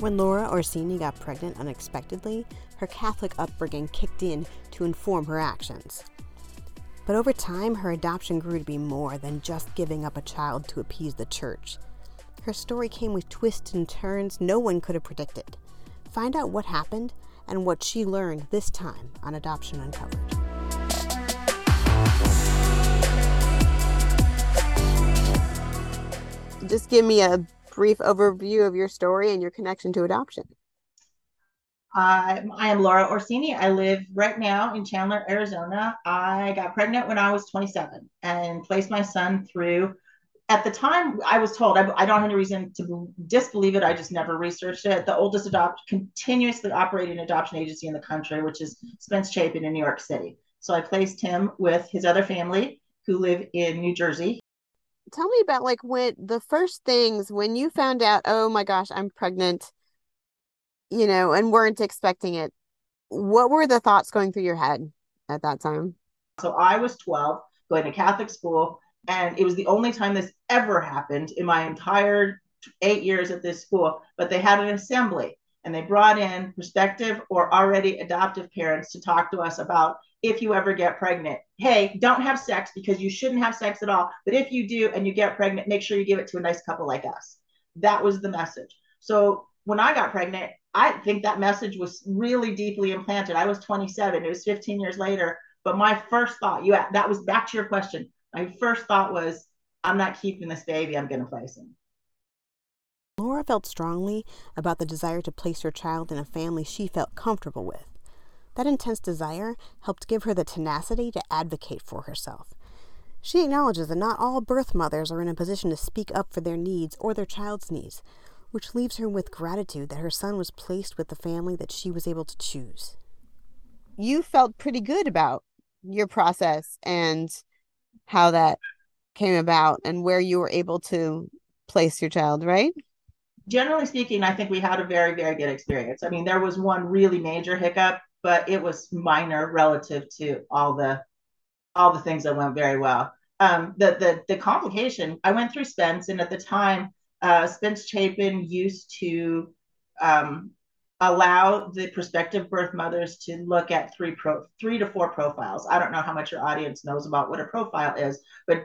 When Laura Orsini got pregnant unexpectedly, her Catholic upbringing kicked in to inform her actions. But over time, her adoption grew to be more than just giving up a child to appease the church. Her story came with twists and turns no one could have predicted. Find out what happened and what she learned this time on Adoption Uncovered. Just give me a brief overview of your story and your connection to adoption. I, I am Laura Orsini. I live right now in Chandler, Arizona. I got pregnant when I was 27 and placed my son through. At the time, I was told I, I don't have any reason to disbelieve it. I just never researched it. The oldest adopt continuously operating adoption agency in the country, which is Spence Chapin in New York City. So I placed him with his other family who live in New Jersey. Tell me about like when the first things when you found out, oh my gosh, I'm pregnant you know, and weren't expecting it. What were the thoughts going through your head at that time? So I was 12, going to Catholic school, and it was the only time this ever happened in my entire eight years at this school. But they had an assembly and they brought in prospective or already adoptive parents to talk to us about if you ever get pregnant. Hey, don't have sex because you shouldn't have sex at all. But if you do and you get pregnant, make sure you give it to a nice couple like us. That was the message. So when I got pregnant, I think that message was really deeply implanted. I was 27. It was 15 years later. But my first thought, you that was back to your question. My first thought was, I'm not keeping this baby. I'm going to place him. Laura felt strongly about the desire to place her child in a family she felt comfortable with. That intense desire helped give her the tenacity to advocate for herself. She acknowledges that not all birth mothers are in a position to speak up for their needs or their child's needs, which leaves her with gratitude that her son was placed with the family that she was able to choose. You felt pretty good about your process and how that came about and where you were able to place your child, right? Generally speaking, I think we had a very, very good experience. I mean, there was one really major hiccup, but it was minor relative to all the all the things that went very well. Um, the the the complication, I went through Spence, and at the time, uh, Spence Chapin used to um, allow the prospective birth mothers to look at three pro three to four profiles. I don't know how much your audience knows about what a profile is, but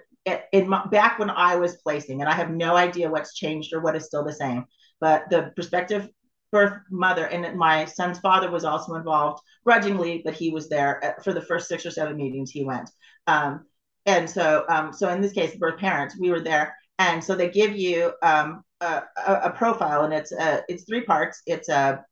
in my, back when I was placing, and I have no idea what's changed or what is still the same, but the prospective birth mother and my son's father was also involved grudgingly, but he was there for the first six or seven meetings he went. Um, and so, um, so in this case, birth parents, we were there and so they give you um, a, a, profile, and it's uh, it's three parts. It's a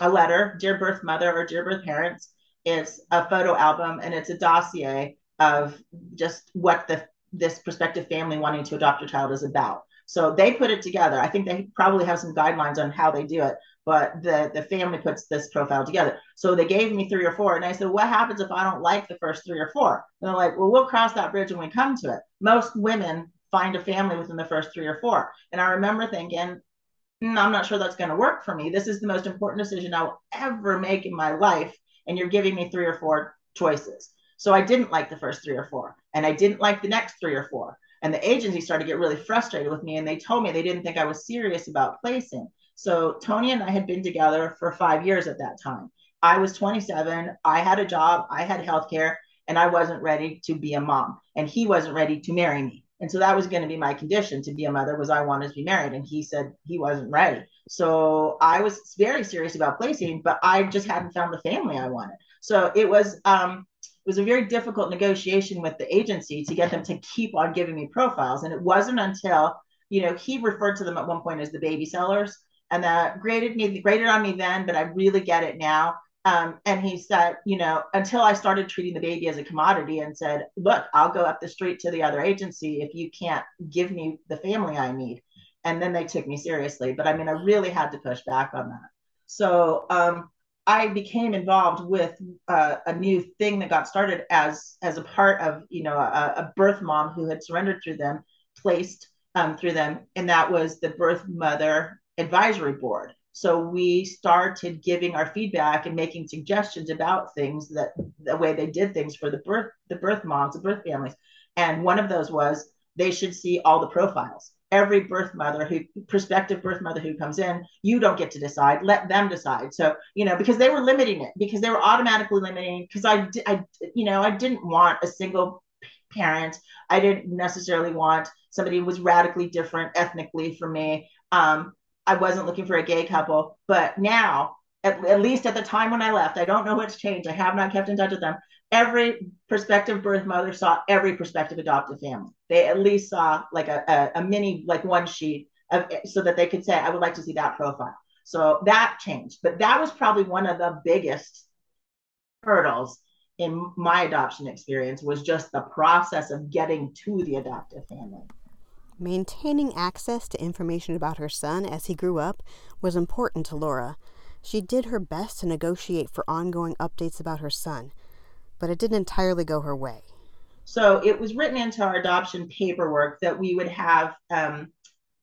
a letter, dear birth mother or dear birth parents. It's a photo album, and it's a dossier of just what the this prospective family wanting to adopt a child is about. So they put it together. I think they probably have some guidelines on how they do it, but the the family puts this profile together. So they gave me three or four, and I said, "What happens if I don't like the first three or four? And they're like, "Well, we'll cross that bridge when we come to it." Most women find a family within the first three or four. And I remember thinking, mm, I'm not sure that's going to work for me. This is the most important decision I'll ever make in my life. And you're giving me three or four choices. So I didn't like the first three or four, and I didn't like the next three or four. And the agency started to get really frustrated with me, and they told me they didn't think I was serious about placing. So Tony and I had been together for five years at that time. I was 27. I had a job. I had health care, and I wasn't ready to be a mom. And he wasn't ready to marry me. And so that was going to be my condition to be a mother was I wanted to be married. And he said he wasn't ready. So I was very serious about placing, but I just hadn't found the family I wanted. So it was um, it was a very difficult negotiation with the agency to get them to keep on giving me profiles. And it wasn't until, you know, he referred to them at one point as the baby sellers. And that graded me, graded on me then, but I really get it now um, and he said, you know, until I started treating the baby as a commodity and said, look, I'll go up the street to the other agency if you can't give me the family I need. And then they took me seriously. But I mean, I really had to push back on that. So um, I became involved with uh, a new thing that got started as as a part of, you know, a, a birth mom who had surrendered through them, placed um, through them, and that was the birth mother advisory board. So we started giving our feedback and making suggestions about things that the way they did things for the birth the birth moms, the birth families. And one of those was they should see all the profiles. Every birth mother who prospective birth mother who comes in you don't get to decide. Let them decide. So you know because they were limiting it because they were automatically limiting because i i you know i didn't want a single parent. I didn't necessarily want somebody who was radically different ethnically from me. Um, i wasn't looking for a gay couple but now at, at least at the time when i left i don't know what's changed. I have not kept in touch with them every prospective birth mother saw every prospective adoptive family. They at least saw like a, a, a mini, like one sheet of so that they could say, I would like to see that profile. So that changed. But that was probably one of the biggest hurdles in my adoption experience was just the process of getting to the adoptive family. Maintaining access to information about her son as he grew up was important to Laura. She did her best to negotiate for ongoing updates about her son, but it didn't entirely go her way. So it was written into our adoption paperwork that we would have um,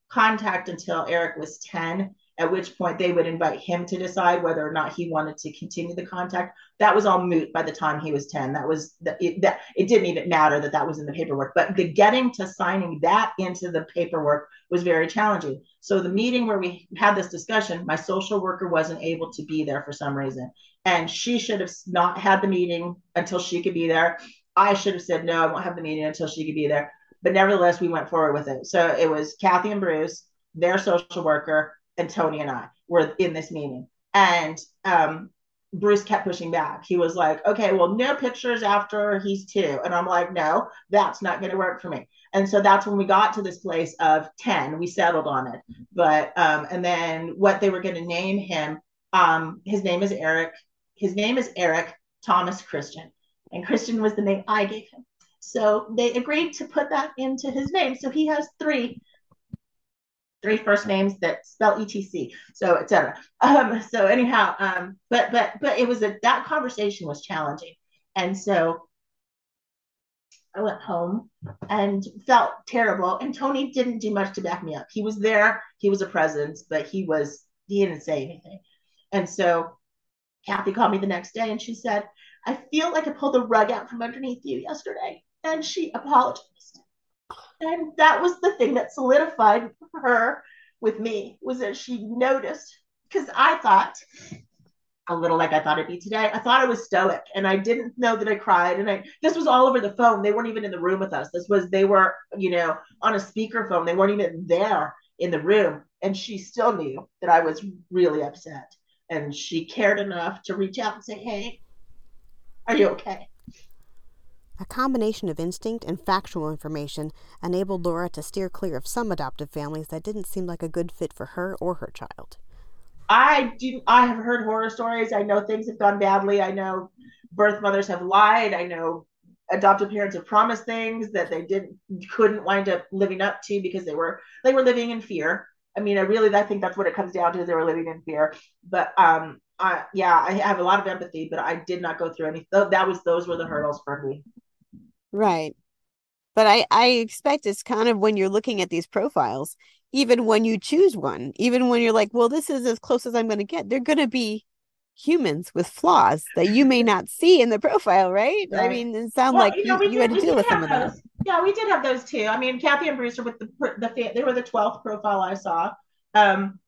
contact until Eric was 10, at which point they would invite him to decide whether or not he wanted to continue the contact. That was all moot by the time he was 10. That was the, it, that it didn't even matter that that was in the paperwork, but the getting to signing that into the paperwork was very challenging. So the meeting where we had this discussion, my social worker wasn't able to be there for some reason and she should have not had the meeting until she could be there. I should have said no, I won't have the meeting until she could be there. But nevertheless, we went forward with it. So it was Kathy and Bruce, their social worker, and Tony and I were in this meeting. And um, Bruce kept pushing back. He was like, okay, well, no pictures after he's two. And I'm like, no, that's not going to work for me. And so that's when we got to this place of 10. We settled on it. But, um, and then what they were going to name him, um, his name is Eric his name is Eric Thomas Christian, and Christian was the name I gave him. So they agreed to put that into his name. So he has three three first names that spell etc so etc um so anyhow um but but but it was a that conversation was challenging and so i went home and felt terrible and tony didn't do much to back me up he was there he was a presence but he was he didn't say anything and so Kathy called me the next day and she said, I feel like I pulled the rug out from underneath you yesterday. And she apologized. And that was the thing that solidified her with me was that she noticed because I thought a little like I thought it'd be today. I thought I was stoic and I didn't know that I cried. And I this was all over the phone. They weren't even in the room with us. This was they were, you know, on a speakerphone. They weren't even there in the room. And she still knew that I was really upset and she cared enough to reach out and say, Hey, are you okay? A combination of instinct and factual information enabled Laura to steer clear of some adoptive families that didn't seem like a good fit for her or her child. I do I have heard horror stories. I know things have gone badly. I know birth mothers have lied. I know adoptive parents have promised things that they didn't couldn't wind up living up to because they were they were living in fear. I mean, I really, I think that's what it comes down to is they were living in fear. But um, I, yeah, I have a lot of empathy, but I did not go through any. That was those were the hurdles for me. Right, but I I expect it's kind of when you're looking at these profiles, even when you choose one, even when you're like, well, this is as close as I'm going to get, they're going to be humans with flaws that you may not see in the profile, right? right. I mean, it sounds well, like you, know, you, you had to deal with some of those. Yeah, we did have those too. I mean, Kathy and Bruce are with the the they were the twelfth profile I saw. Um,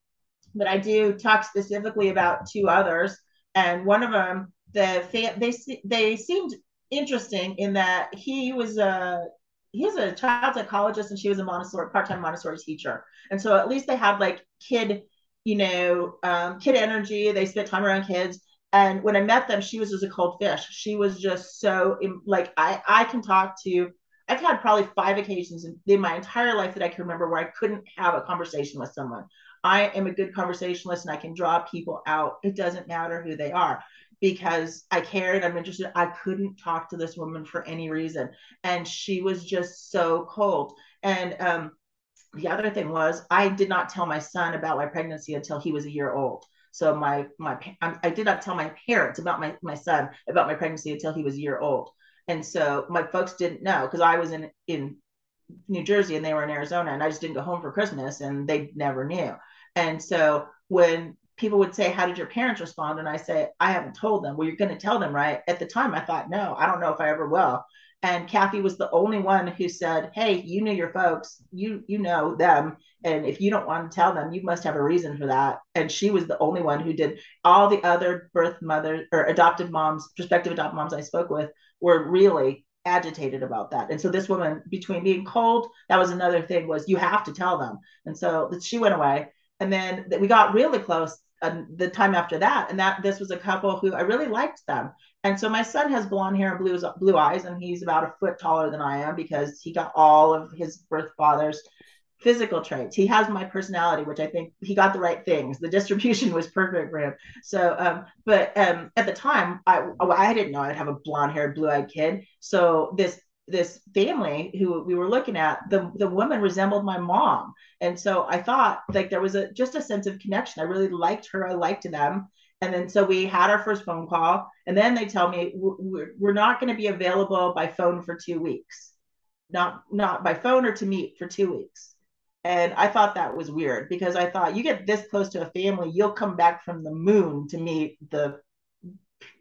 but I do talk specifically about two others, and one of them, the they they seemed interesting in that he was a he's a child psychologist and she was a Montessori part-time Montessori teacher, and so at least they had like kid you know, um, kid energy. They spent time around kids. And when I met them, she was just a cold fish. She was just so like I I can talk to. I've had probably five occasions in, in my entire life that I can remember where I couldn't have a conversation with someone. I am a good conversationalist and I can draw people out. It doesn't matter who they are because I cared. I'm interested. I couldn't talk to this woman for any reason. And she was just so cold. And um, the other thing was I did not tell my son about my pregnancy until he was a year old. So my my I did not tell my parents about my my son about my pregnancy until he was a year old. And so my folks didn't know because I was in in New Jersey and they were in Arizona and I just didn't go home for Christmas and they never knew. And so when people would say, How did your parents respond? And I say, I haven't told them. Well, you're going to tell them, right? At the time, I thought, No, I don't know if I ever will. And Kathy was the only one who said, "Hey, you knew your folks, you you know them, and if you don't want to tell them, you must have a reason for that." And she was the only one who did. All the other birth mothers or adopted moms, prospective adopted moms I spoke with, were really agitated about that. And so this woman, between being cold, that was another thing was you have to tell them. And so she went away, and then we got really close uh, the time after that, and that this was a couple who I really liked them, and so my son has blonde hair and blue, blue eyes, and he's about a foot taller than I am because he got all of his birth father's physical traits. He has my personality, which I think he got the right things. The distribution was perfect for him. So, um, but um, at the time, I I didn't know I'd have a blonde haired, blue eyed kid. So this this family who we were looking at, the the woman resembled my mom, and so I thought like there was a just a sense of connection. I really liked her. I liked them, and then so we had our first phone call, and then they tell me we're, we're not going to be available by phone for two weeks, not not by phone or to meet for two weeks. And I thought that was weird because I thought you get this close to a family, you'll come back from the moon to meet the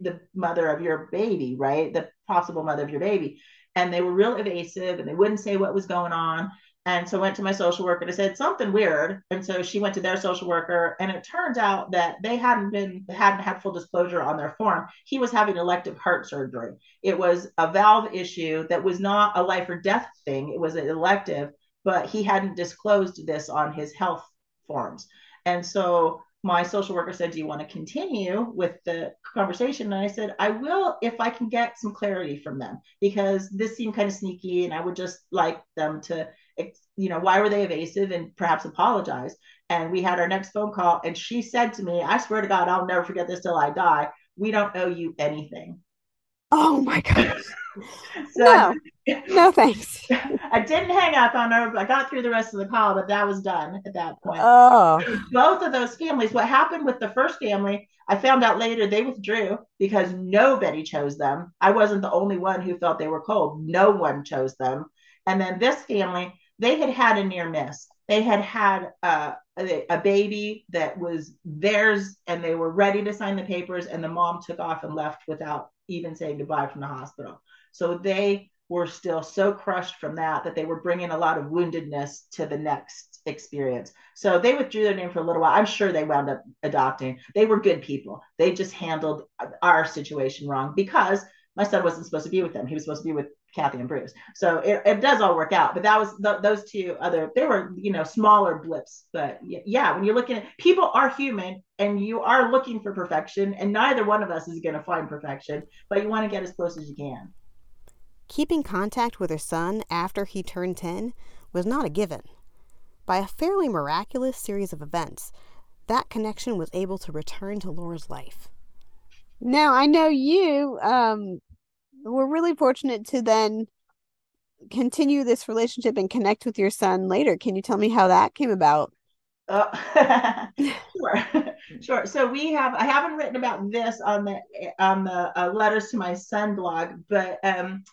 the mother of your baby, right? The possible mother of your baby. And they were real evasive and they wouldn't say what was going on. And so I went to my social worker and I said something weird. And so she went to their social worker, and it turns out that they hadn't been hadn't had full disclosure on their form. He was having elective heart surgery. It was a valve issue that was not a life or death thing. It was an elective, but he hadn't disclosed this on his health forms. And so my social worker said, Do you want to continue with the conversation? And I said, I will if I can get some clarity from them because this seemed kind of sneaky and I would just like them to you know, why were they evasive and perhaps apologize? And we had our next phone call, and she said to me, I swear to God, I'll never forget this till I die. We don't owe you anything. Oh my gosh. so, no, no thanks. I didn't hang up on her. I got through the rest of the call, but that was done at that point. Oh. Both of those families, what happened with the first family, I found out later they withdrew because nobody chose them. I wasn't the only one who felt they were cold. No one chose them. And then this family, they had had a near miss. They had had a, a baby that was theirs, and they were ready to sign the papers, and the mom took off and left without even saying goodbye from the hospital. So they were still so crushed from that that they were bringing a lot of woundedness to the next experience. So they withdrew their name for a little while. I'm sure they wound up adopting. They were good people. They just handled our situation wrong because my son wasn't supposed to be with them. He was supposed to be with Kathy and Bruce. So it, it does all work out. But that was the, those two other, they were, you know, smaller blips. But yeah, when you're looking at people are human and you are looking for perfection, and neither one of us is going to find perfection, but you want to get as close as you can. Keeping contact with her son after he turned 10 was not a given. By a fairly miraculous series of events, that connection was able to return to Laura's life. Now, I know you um, we're really fortunate to then continue this relationship and connect with your son later. Can you tell me how that came about? Uh, sure, sure. So we have. I haven't written about this on the on the uh, letters to my son blog, but um,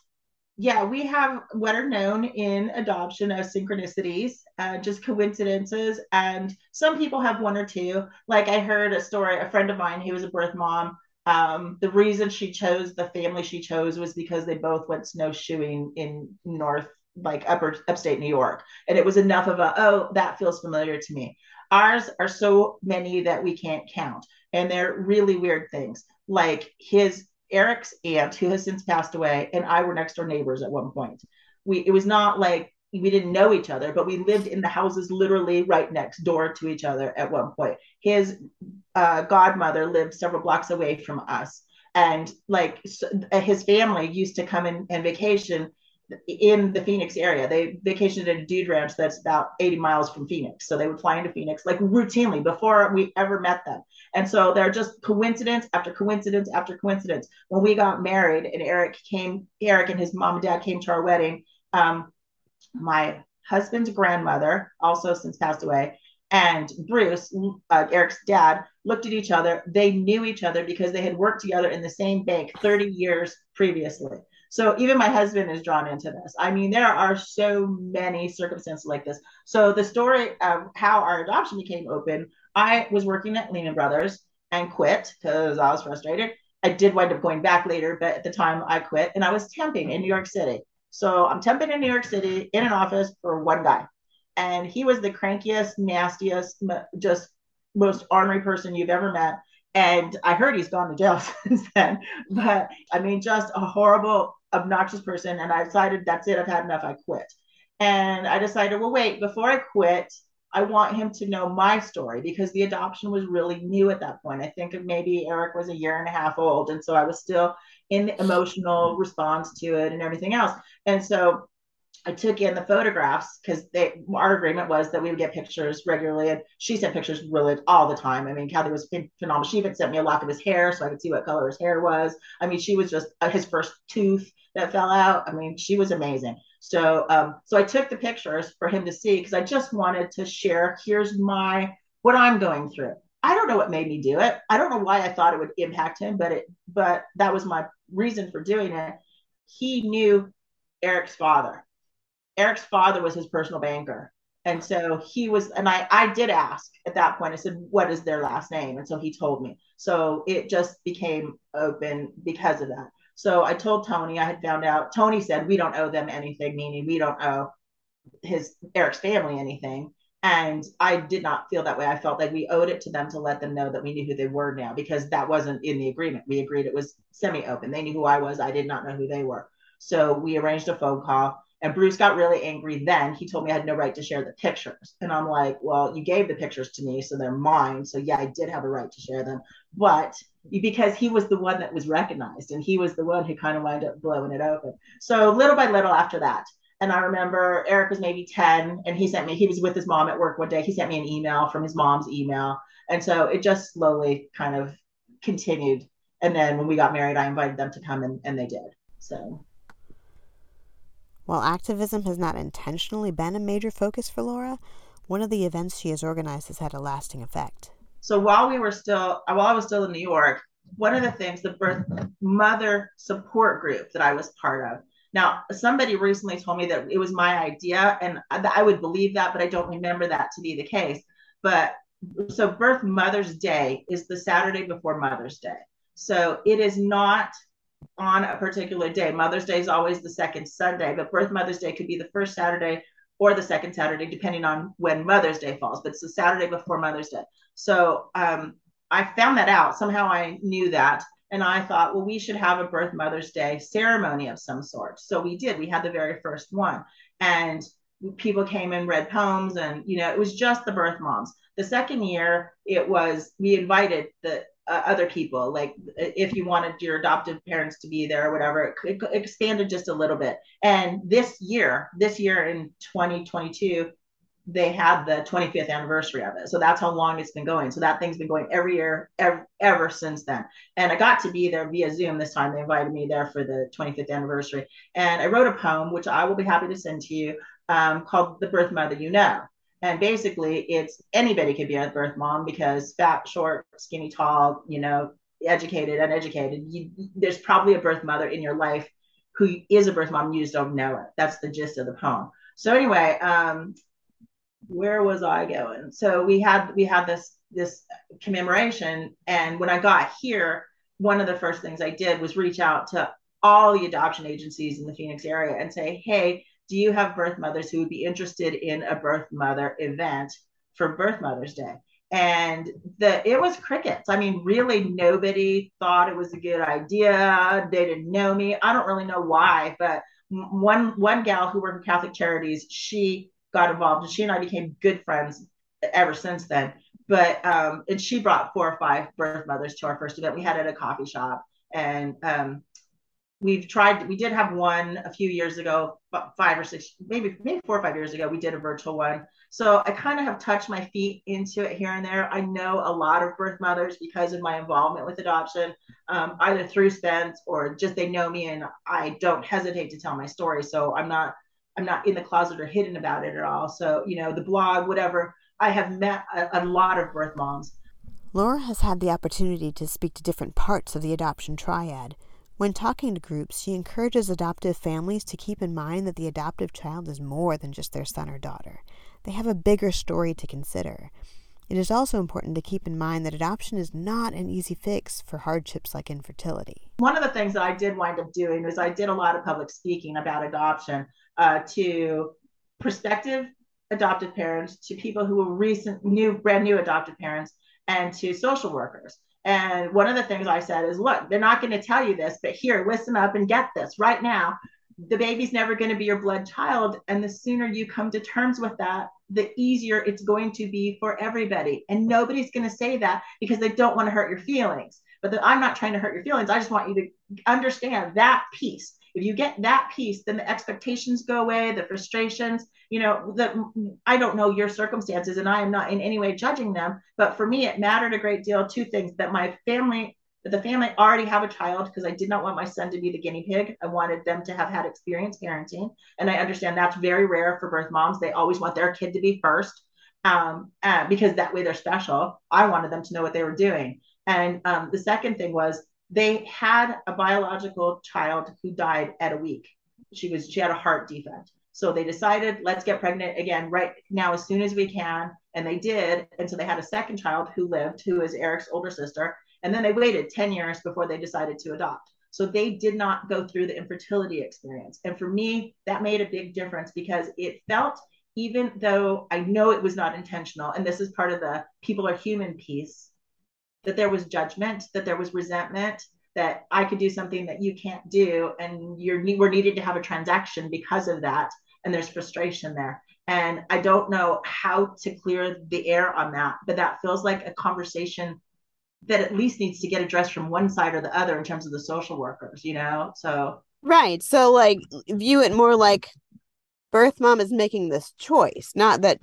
yeah, we have what are known in adoption as synchronicities, uh, just coincidences, and some people have one or two. Like I heard a story. A friend of mine who was a birth mom um, the reason she chose the family she chose was because they both went snowshoeing in North, like upper upstate New York, and it was enough of a oh that feels familiar to me. Ours are so many that we can't count, and they're really weird things. Like his Eric's aunt, who has since passed away, and I were next door neighbors at one point. We it was not like we didn't know each other, but we lived in the houses literally right next door to each other at one point. His uh, godmother lived several blocks away from us. And like so, uh, his family used to come in and vacation in the Phoenix area. They vacationed at a dude ranch that's about 80 miles from Phoenix. So they would fly into Phoenix like routinely before we ever met them. And so they're just coincidence after coincidence after coincidence. When we got married and Eric came, Eric and his mom and dad came to our wedding. Um, my husband's grandmother, also since passed away, and Bruce, uh, Eric's dad, looked at each other. They knew each other because they had worked together in the same bank 30 years previously. So even my husband is drawn into this. I mean, there are so many circumstances like this. So the story of how our adoption became open, I was working at Lehman Brothers and quit because I was frustrated. I did wind up going back later, but at the time I quit and I was temping in New York City. So I'm temping in New York City in an office for one guy. And he was the crankiest, nastiest, just most ornery person you've ever met. And I heard he's gone to jail since then. But I mean, just a horrible, obnoxious person. And I decided that's it. I've had enough. I quit. And I decided, well, wait, before I quit, I want him to know my story because the adoption was really new at that point. I think maybe Eric was a year and a half old. And so I was still in the emotional response to it and everything else. And so I took in the photographs because our agreement was that we would get pictures regularly, and she sent pictures really all the time. I mean, Kathy was phenomenal. She even sent me a lock of his hair so I could see what color his hair was. I mean, she was just uh, his first tooth that fell out. I mean, she was amazing. So, um, so I took the pictures for him to see because I just wanted to share. Here's my what I'm going through. I don't know what made me do it. I don't know why I thought it would impact him, but it, but that was my reason for doing it. He knew Eric's father Eric's father was his personal banker. And so he was, and I, I did ask at that point, I said, what is their last name? And so he told me. So it just became open because of that. So I told Tony, I had found out, Tony said, we don't owe them anything, meaning we don't owe his Eric's family anything. And I did not feel that way. I felt like we owed it to them to let them know that we knew who they were now because that wasn't in the agreement. We agreed it was semi open. They knew who I was. I did not know who they were. So we arranged a phone call and Bruce got really angry then. He told me I had no right to share the pictures. And I'm like, well, you gave the pictures to me, so they're mine. So yeah, I did have a right to share them. But because he was the one that was recognized and he was the one who kind of wound up blowing it open. So little by little after that. And I remember Eric was maybe 10 and he sent me, he was with his mom at work one day. He sent me an email from his mom's email. And so it just slowly kind of continued. And then when we got married, I invited them to come and, and they did. So while activism has not intentionally been a major focus for Laura, one of the events she has organized has had a lasting effect. So while we were still, while I was still in New York, one of the things, the birth mother support group that I was part of. Now, somebody recently told me that it was my idea, and I would believe that, but I don't remember that to be the case. But so, Birth Mother's Day is the Saturday before Mother's Day. So it is not on a particular day. Mother's Day is always the second Sunday, but Birth Mother's Day could be the first Saturday or the second Saturday, depending on when Mother's Day falls. But it's the Saturday before Mother's Day. So um, I found that out. Somehow I knew that. And I thought, well, we should have a Birth Mother's Day ceremony of some sort. So we did. We had the very first one. And people came and read poems, and, you know, it was just the birth moms. The second year, it was, we invited the uh, other people like if you wanted your adoptive parents to be there or whatever it, it expanded just a little bit and this year this year in 2022 they had the 25th anniversary of it so that's how long it's been going so that thing's been going every year ever, ever since then and i got to be there via zoom this time they invited me there for the 25th anniversary and i wrote a poem which i will be happy to send to you um, called the birth mother you know and basically, it's anybody could be a birth mom because fat, short, skinny, tall, you know, educated, uneducated. You, there's probably a birth mother in your life who is a birth mom. You just don't know it. That's the gist of the poem. So anyway, um, where was I going? So we had we had this this commemoration, and when I got here, one of the first things I did was reach out to all the adoption agencies in the Phoenix area and say, hey do you have birth mothers who would be interested in a birth mother event for birth mother's day? And the it was crickets. I mean really nobody thought it was a good idea. They didn't know me. I don't really know why but one one gal who worked for catholic charities she got involved and she and i became good friends ever since then. But um and she brought four or five birth mothers to our first event we had at a coffee shop. And um we've tried we did have one a few years ago five or six maybe maybe four or five years ago we did a virtual one. So i kind of have touched my feet into it here and there. I know a lot of birth mothers because of my involvement with adoption um, either through spence or just they know me and i don't hesitate to tell my story. So i'm not i'm not in the closet or hidden about it at all so you know the blog whatever i have met a, a lot of birth moms laura has had the opportunity to speak to different parts of the adoption triad when talking to groups, she encourages adoptive families to keep in mind that the adoptive child is more than just their son or daughter. They have a bigger story to consider. It is also important to keep in mind that adoption is not an easy fix for hardships like infertility. One of the things that I did wind up doing is I did a lot of public speaking about adoption uh, to prospective adoptive parents, to people who were recent, new, brand new adoptive parents, and to social workers. And one of the things I said is, look, they're not going to tell you this, but here, listen up and get this right now. The baby's never going to be your blood child. And the sooner you come to terms with that, the easier it's going to be for everybody. And nobody's going to say that because they don't want to hurt your feelings. But the, I'm not trying to hurt your feelings. I just want you to understand that piece. If you get that piece, then the expectations go away, the frustrations, you know, the I don't know your circumstances and I am not in any way judging them, but for me it mattered a great deal two things that my family the family already have a child because I did not want my son to be the guinea pig. I wanted them to have had experience parenting. And I understand that's very rare for birth moms. They always want their kid to be first um, uh, because that way they're special. I wanted them to know what they were doing. And um, the second thing was they had a biological child who died at a week. She was she had a heart defect. So they decided, let's get pregnant again right now as soon as we can. And they did. And so they had a second child who lived, who is Eric's older sister. And then they waited 10 years before they decided to adopt. So they did not go through the infertility experience. And for me, that made a big difference because it felt, even though I know it was not intentional, and this is part of the people are human piece, that there was judgment, that there was resentment, that I could do something that you can't do, and you're we're needed to have a transaction because of that, and there's frustration there. And I don't know how to clear the air on that, but that feels like a conversation that at least needs to get addressed from one side or the other in terms of the social workers, you know? So Right. So like view it more like birth mom is making this choice, not that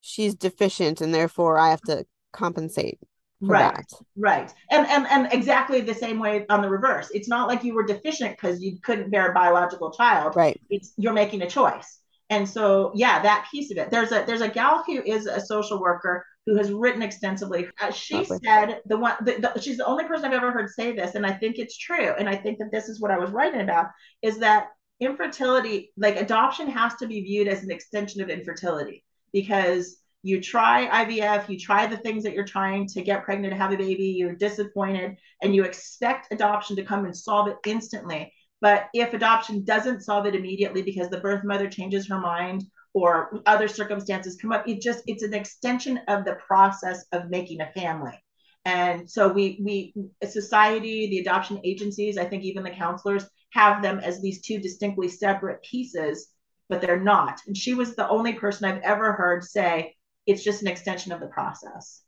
she's deficient and therefore I have to compensate right that. right and, and and exactly the same way on the reverse. It's not like you were deficient because you couldn't bear a biological child. Right. It's you're making a choice. And so yeah that piece of it. There's a there's a gal who is a social worker who has written extensively. Uh, she said the one the, the, she's the only person i've ever heard say this and i think it's true. And i think that this is what i was writing about is that infertility like adoption has to be viewed as an extension of infertility because you try IVF, you try the things that you're trying to get pregnant have a baby, you're disappointed, and you expect adoption to come and solve it instantly. But if adoption doesn't solve it immediately because the birth mother changes her mind or other circumstances come up, it just it's an extension of the process of making a family. And so we we society, the adoption agencies, I think even the counselors have them as these two distinctly separate pieces, but they're not. And she was the only person I've ever heard say, it's just an extension of the process.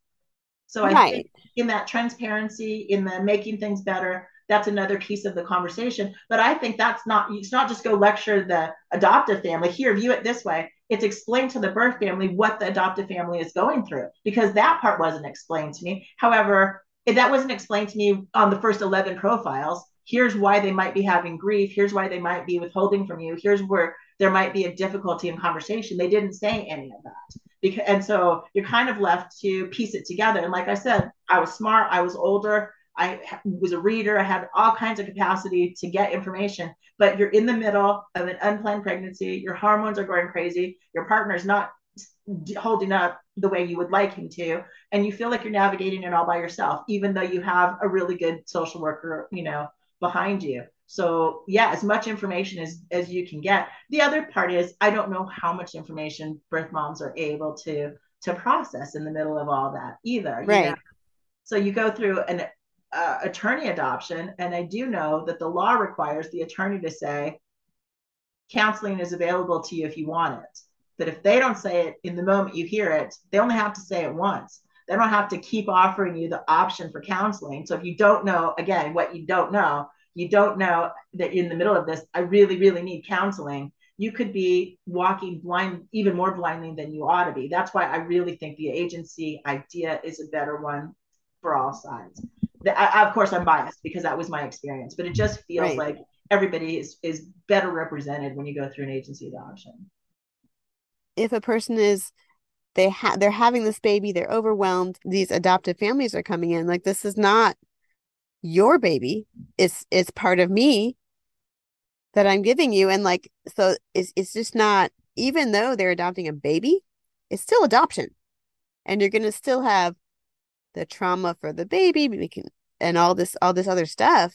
So I right. think in that transparency, in the making things better, that's another piece of the conversation. But I think that's not it's not just go lecture the adoptive family. Here, view it this way. It's explain to the birth family what the adoptive family is going through because that part wasn't explained to me. However, if that wasn't explained to me on the first 11 profiles, here's why they might be having grief. Here's why they might be withholding from you. Here's where there might be a difficulty in conversation. They didn't say any of that because and so you're kind of left to piece it together. And like i said i was smart i was older i was a reader i had all kinds of capacity to get information. But you're in the middle of an unplanned pregnancy your hormones are going crazy your partner's not holding up the way you would like him to and you feel like you're navigating it all by yourself even though you have a really good social worker you know behind you so yeah, as much information as as you can get. The other part is I don't know how much information birth moms are able to to process in the middle of all that either. Right. Know? So you go through an uh, attorney adoption, and I do know that the law requires the attorney to say counseling is available to you if you want it. That if they don't say it in the moment you hear it, they only have to say it once. They don't have to keep offering you the option for counseling. So if you don't know, again, what you don't know, you don't know that you're in the middle of this, I really, really need counseling, you could be walking blind, even more blindly than you ought to be. That's why I really think the agency idea is a better one for all sides. I, of course, I'm biased because that was my experience, but it just feels right. like everybody is, is better represented when you go through an agency adoption. If a person is they have they're having this baby, they're overwhelmed, these adoptive families are coming in, like this is not your baby it's it's part of me that i'm giving you. And like so it's, it's just not even though they're adopting a baby it's still adoption. And you're going to still have the trauma for the baby and all this all this other stuff.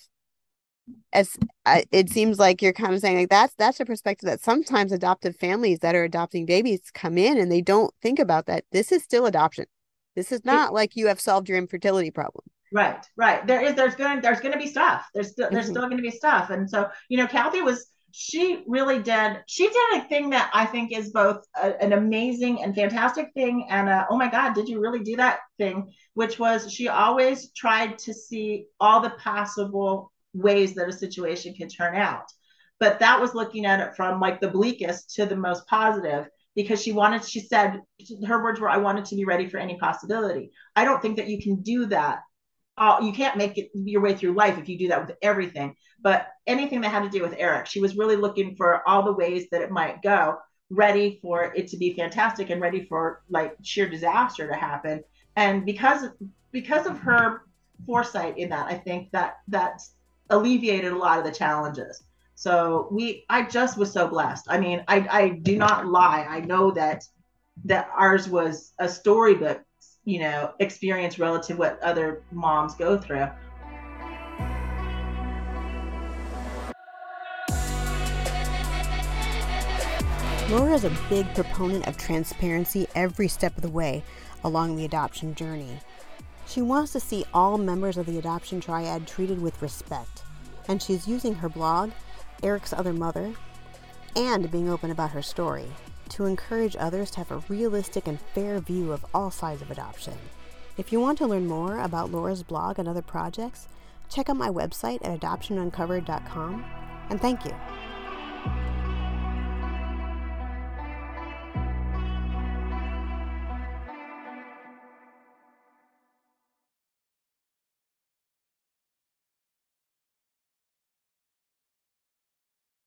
As I, it seems like you're kind of saying like that's that's a perspective that sometimes adoptive families that are adopting babies come in and they don't think about that. This is still adoption. This is not like you have solved your infertility problem right right. There is there's gonna there's gonna be stuff. There's still there's mm-hmm. still gonna be stuff. And so you know kathy was she really did she did a thing that i think is both a, an amazing and fantastic thing and a, oh my god did you really do that thing? Which was she always tried to see all the possible ways that a situation can turn out. But that was looking at it from like the bleakest to the most positive because she wanted she said her words were i wanted to be ready for any possibility. I don't think that you can do that uh, you can't make it your way through life if you do that with everything. But anything that had to do with Eric, she was really looking for all the ways that it might go, ready for it to be fantastic and ready for like sheer disaster to happen. And because because of her foresight in that, I think that that alleviated a lot of the challenges. So we, I just was so blessed. I mean, I, I do not lie. I know that that ours was a storybook you know, experience relative what other moms go through. Laura is a big proponent of transparency every step of the way along the adoption journey. She wants to see all members of the adoption triad treated with respect, and she's using her blog, Eric's Other Mother, and being open about her story to encourage others to have a realistic and fair view of all sides of adoption. If you want to learn more about Laura's blog and other projects, check out my website at adoptionuncovered.com, and thank you.